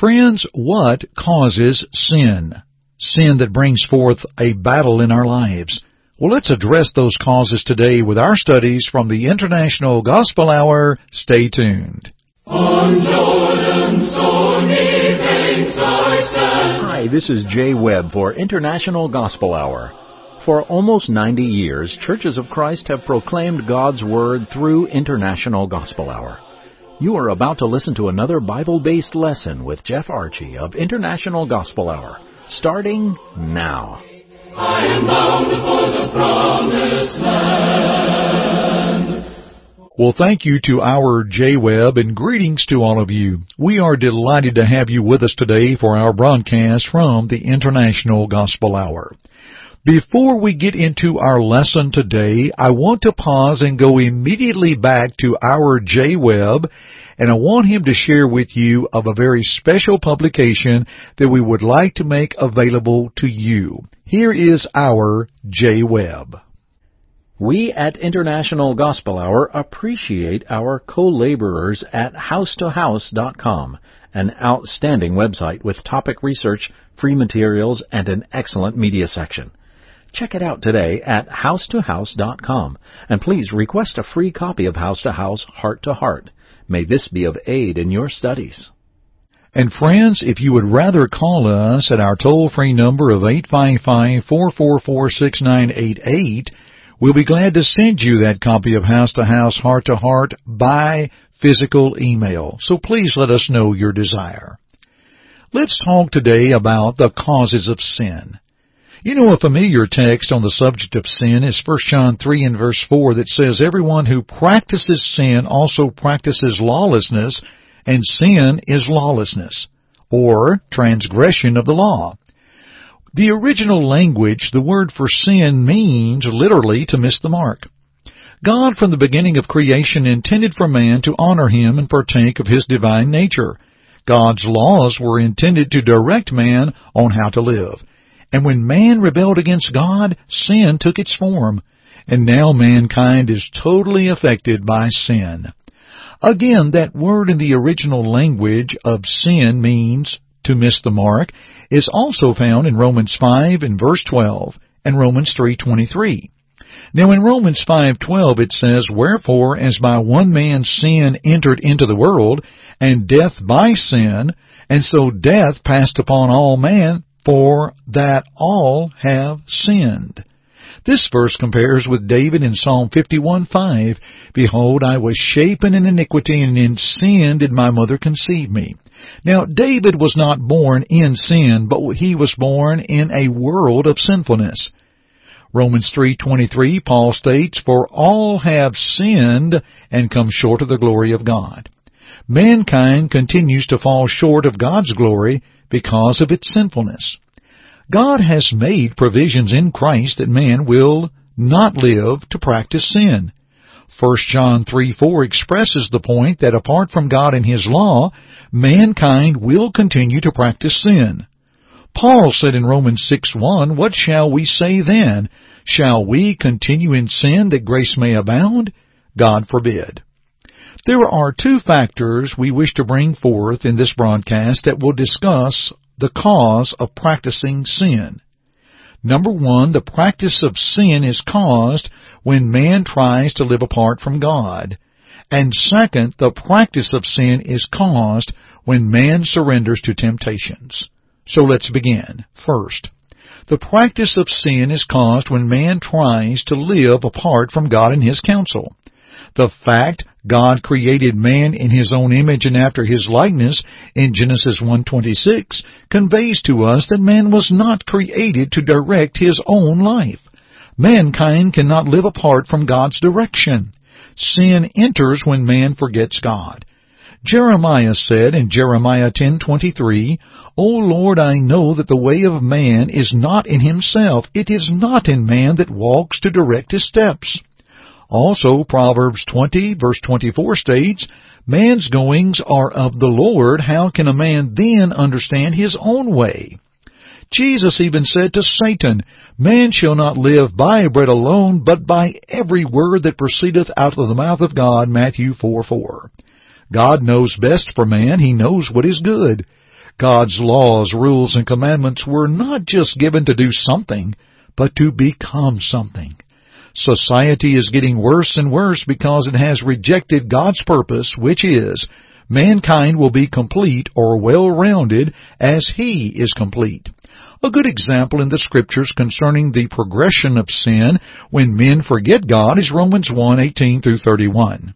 Friends, what causes sin? Sin that brings forth a battle in our lives. Well, let's address those causes today with our studies from the International Gospel Hour. Stay tuned. On Jordan's stormy banks I stand. Hi, this is Jay Webb for International Gospel Hour. For almost 90 years, Churches of Christ have proclaimed God's Word through International Gospel Hour. You are about to listen to another Bible based lesson with Jeff Archie of International Gospel Hour, starting now. I am bound for the promised land. Well, thank you to our Jay Webb and greetings to all of you. We are delighted to have you with us today for our broadcast from the International Gospel Hour. Before we get into our lesson today, I want to pause and go immediately back to our Jay Webb and I want him to share with you of a very special publication that we would like to make available to you. Here is our Jay Webb. We at International Gospel Hour appreciate our co-laborers at housetohouse.com, an outstanding website with topic research, free materials, and an excellent media section. Check it out today at housetohouse.com and please request a free copy of House to House Heart to Heart. May this be of aid in your studies. And friends, if you would rather call us at our toll-free number of 855-444-6988, we'll be glad to send you that copy of House to House Heart to Heart by physical email. So please let us know your desire. Let's talk today about the causes of sin. You know, a familiar text on the subject of sin is 1 John 3 and verse 4 that says, Everyone who practices sin also practices lawlessness, and sin is lawlessness, or transgression of the law. The original language, the word for sin means literally to miss the mark. God from the beginning of creation intended for man to honor him and partake of his divine nature. God's laws were intended to direct man on how to live. And when man rebelled against God, sin took its form. And now mankind is totally affected by sin. Again, that word in the original language of sin means to miss the mark is also found in Romans 5 and verse 12 and Romans 3:23. Now in Romans 5:12 it says, "Wherefore as by one man's sin entered into the world, and death by sin, and so death passed upon all men, for that all have sinned. This verse compares with David in Psalm 51:5, Behold, I was shapen in iniquity, and in sin did my mother conceive me. Now, David was not born in sin, but he was born in a world of sinfulness. Romans 3:23 Paul states, "For all have sinned and come short of the glory of God." Mankind continues to fall short of God's glory because of its sinfulness. God has made provisions in Christ that man will not live to practice sin. 1 John 3 4 expresses the point that apart from God and His law, mankind will continue to practice sin. Paul said in Romans 6 1, What shall we say then? Shall we continue in sin that grace may abound? God forbid. There are two factors we wish to bring forth in this broadcast that will discuss the cause of practicing sin. Number one, the practice of sin is caused when man tries to live apart from God. And second, the practice of sin is caused when man surrenders to temptations. So let's begin. First, the practice of sin is caused when man tries to live apart from God and His counsel. The fact God created man in his own image and after his likeness in Genesis 1:26 conveys to us that man was not created to direct his own life. Mankind cannot live apart from God's direction. Sin enters when man forgets God. Jeremiah said in Jeremiah 10:23, "O Lord, I know that the way of man is not in himself; it is not in man that walks to direct his steps." Also, Proverbs 20 verse 24 states, Man's goings are of the Lord, how can a man then understand his own way? Jesus even said to Satan, Man shall not live by bread alone, but by every word that proceedeth out of the mouth of God, Matthew 4 4. God knows best for man, He knows what is good. God's laws, rules, and commandments were not just given to do something, but to become something. Society is getting worse and worse because it has rejected God's purpose, which is mankind will be complete or well-rounded as He is complete. A good example in the scriptures concerning the progression of sin when men forget God is Romans 1:18 through 31.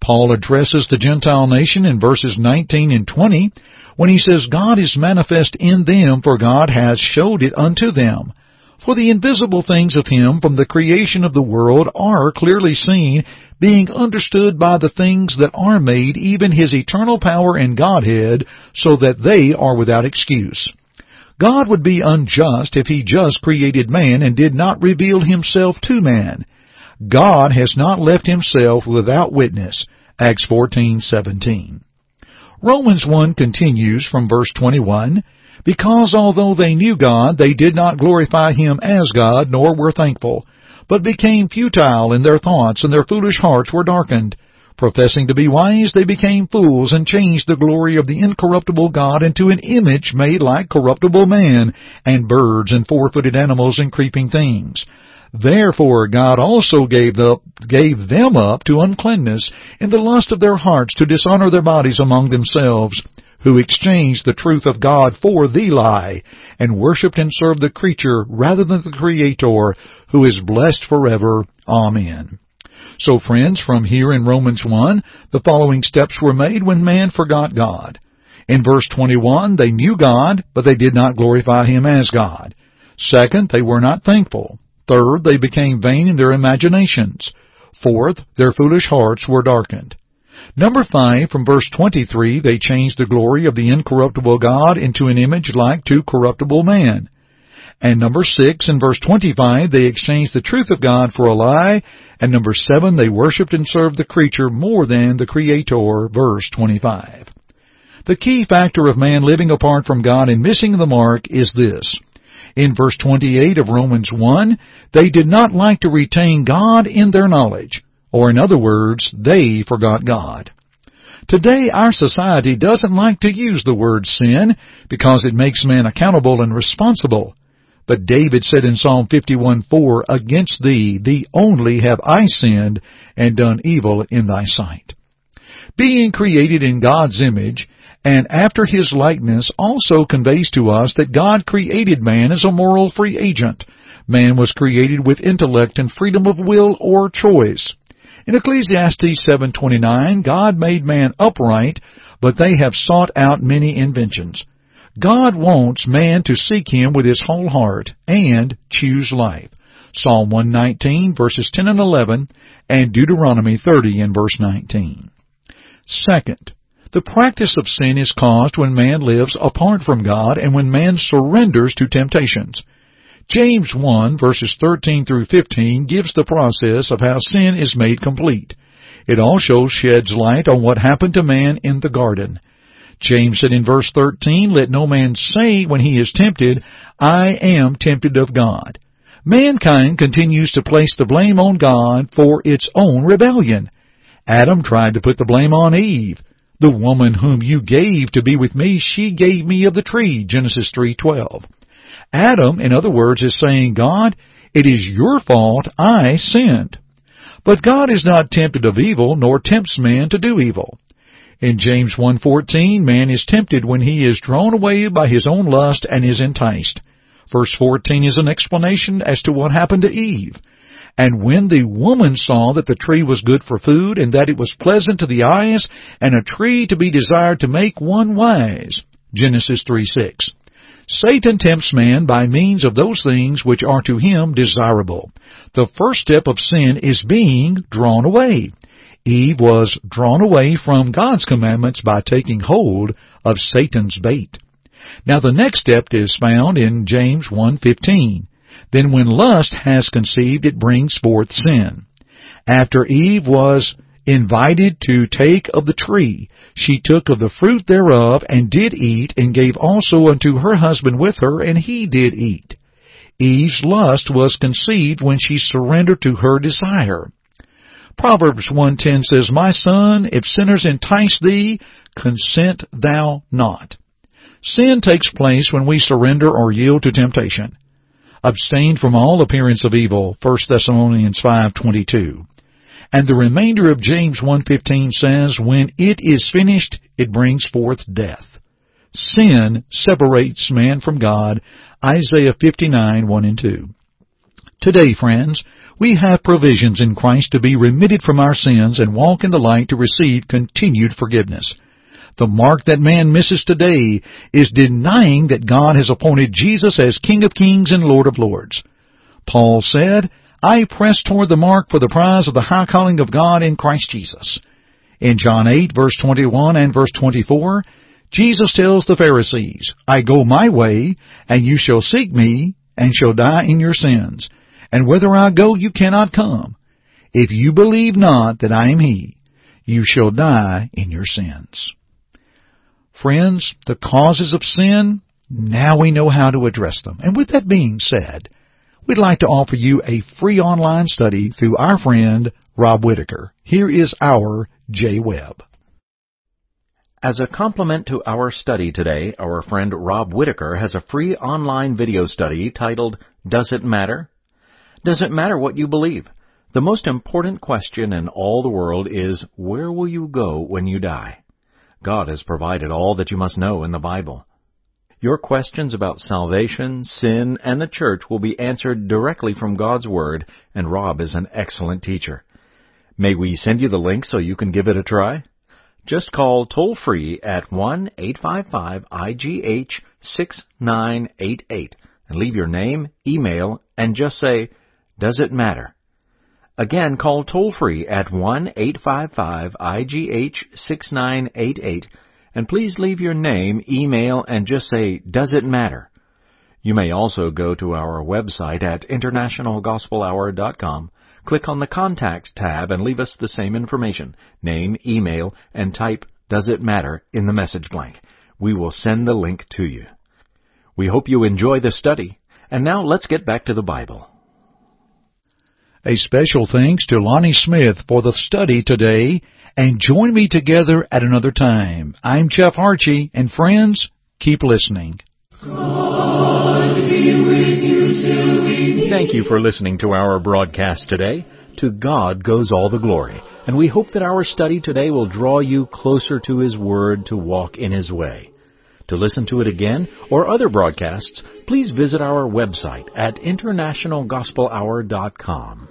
Paul addresses the Gentile nation in verses 19 and 20 when he says, God is manifest in them, for God has showed it unto them. For the invisible things of him from the creation of the world are clearly seen, being understood by the things that are made, even his eternal power and Godhead, so that they are without excuse. God would be unjust if he just created man and did not reveal himself to man. God has not left himself without witness. Acts 14:17. Romans 1 continues from verse 21, because although they knew God, they did not glorify Him as God, nor were thankful, but became futile in their thoughts, and their foolish hearts were darkened. Professing to be wise, they became fools, and changed the glory of the incorruptible God into an image made like corruptible man, and birds, and four-footed animals, and creeping things. Therefore God also gave, the, gave them up to uncleanness in the lust of their hearts to dishonor their bodies among themselves who exchanged the truth of God for the lie, and worshipped and served the creature rather than the Creator, who is blessed forever. Amen. So friends, from here in Romans 1, the following steps were made when man forgot God. In verse 21, they knew God, but they did not glorify Him as God. Second, they were not thankful. Third, they became vain in their imaginations. Fourth, their foolish hearts were darkened. Number five, from verse 23, they changed the glory of the incorruptible God into an image like to corruptible man. And number six, in verse 25, they exchanged the truth of God for a lie. And number seven, they worshipped and served the creature more than the Creator, verse 25. The key factor of man living apart from God and missing the mark is this. In verse 28 of Romans 1, they did not like to retain God in their knowledge. Or in other words, they forgot God. Today our society doesn't like to use the word sin because it makes man accountable and responsible. But David said in Psalm 51:4, Against thee, thee only have I sinned and done evil in thy sight. Being created in God's image and after his likeness also conveys to us that God created man as a moral free agent. Man was created with intellect and freedom of will or choice. In Ecclesiastes 7:29, God made man upright, but they have sought out many inventions. God wants man to seek him with his whole heart and choose life. Psalm 119 verses 10 and 11 and Deuteronomy 30 and verse 19. Second, the practice of sin is caused when man lives apart from God and when man surrenders to temptations. James 1 verses 13 through 15 gives the process of how sin is made complete. It also sheds light on what happened to man in the garden. James said in verse 13, Let no man say when he is tempted, I am tempted of God. Mankind continues to place the blame on God for its own rebellion. Adam tried to put the blame on Eve. The woman whom you gave to be with me, she gave me of the tree, Genesis 3:12. Adam, in other words, is saying, God, it is your fault I sinned. But God is not tempted of evil, nor tempts man to do evil. In James 1:14, man is tempted when he is drawn away by his own lust and is enticed. Verse 14 is an explanation as to what happened to Eve. And when the woman saw that the tree was good for food, and that it was pleasant to the eyes, and a tree to be desired to make one wise. Genesis 3:6. Satan tempts man by means of those things which are to him desirable. The first step of sin is being drawn away. Eve was drawn away from God's commandments by taking hold of Satan's bait. Now the next step is found in James 1:15. Then when lust has conceived, it brings forth sin. After Eve was invited to take of the tree, she took of the fruit thereof, and did eat, and gave also unto her husband with her, and he did eat. Eve's lust was conceived when she surrendered to her desire. Proverbs 1.10 says, My son, if sinners entice thee, consent thou not. Sin takes place when we surrender or yield to temptation. Abstain from all appearance of evil, 1 Thessalonians 5:22. And the remainder of James 1:15 says, when it is finished, it brings forth death. Sin separates man from God, Isaiah 59:1 and 2. Today, friends, we have provisions in Christ to be remitted from our sins and walk in the light to receive continued forgiveness. The mark that man misses today is denying that God has appointed Jesus as King of Kings and Lord of Lords. Paul said, I press toward the mark for the prize of the high calling of God in Christ Jesus. In John 8 verse 21 and verse 24, Jesus tells the Pharisees, I go my way, and you shall seek me, and shall die in your sins. And whither I go you cannot come. If you believe not that I am He, you shall die in your sins. Friends, the causes of sin, now we know how to address them. And with that being said, we'd like to offer you a free online study through our friend Rob Whitaker. Here is our Jay Webb. As a complement to our study today, our friend Rob Whitaker has a free online video study titled Does It Matter? Does it matter what you believe? The most important question in all the world is, where will you go when you die? God has provided all that you must know in the Bible. Your questions about salvation, sin, and the church will be answered directly from God's Word, and Rob is an excellent teacher. May we send you the link so you can give it a try? Just call toll free at 1-855-IGH-6988 and leave your name, email, and just say, Does it matter? Again, call toll free at 1-855-IGH-6988 and please leave your name, email, and just say, Does it matter? You may also go to our website at internationalgospelhour.com Click on the Contact tab and leave us the same information, name, email, and type Does It Matter in the message blank. We will send the link to you. We hope you enjoy the study. And now let's get back to the Bible. A special thanks to Lonnie Smith for the study today, and join me together at another time. I'm Jeff Archie, and friends, keep listening. Thank you for listening to our broadcast today. To God goes all the glory, and we hope that our study today will draw you closer to His Word to walk in His way. To listen to it again or other broadcasts, please visit our website at internationalgospelhour.com.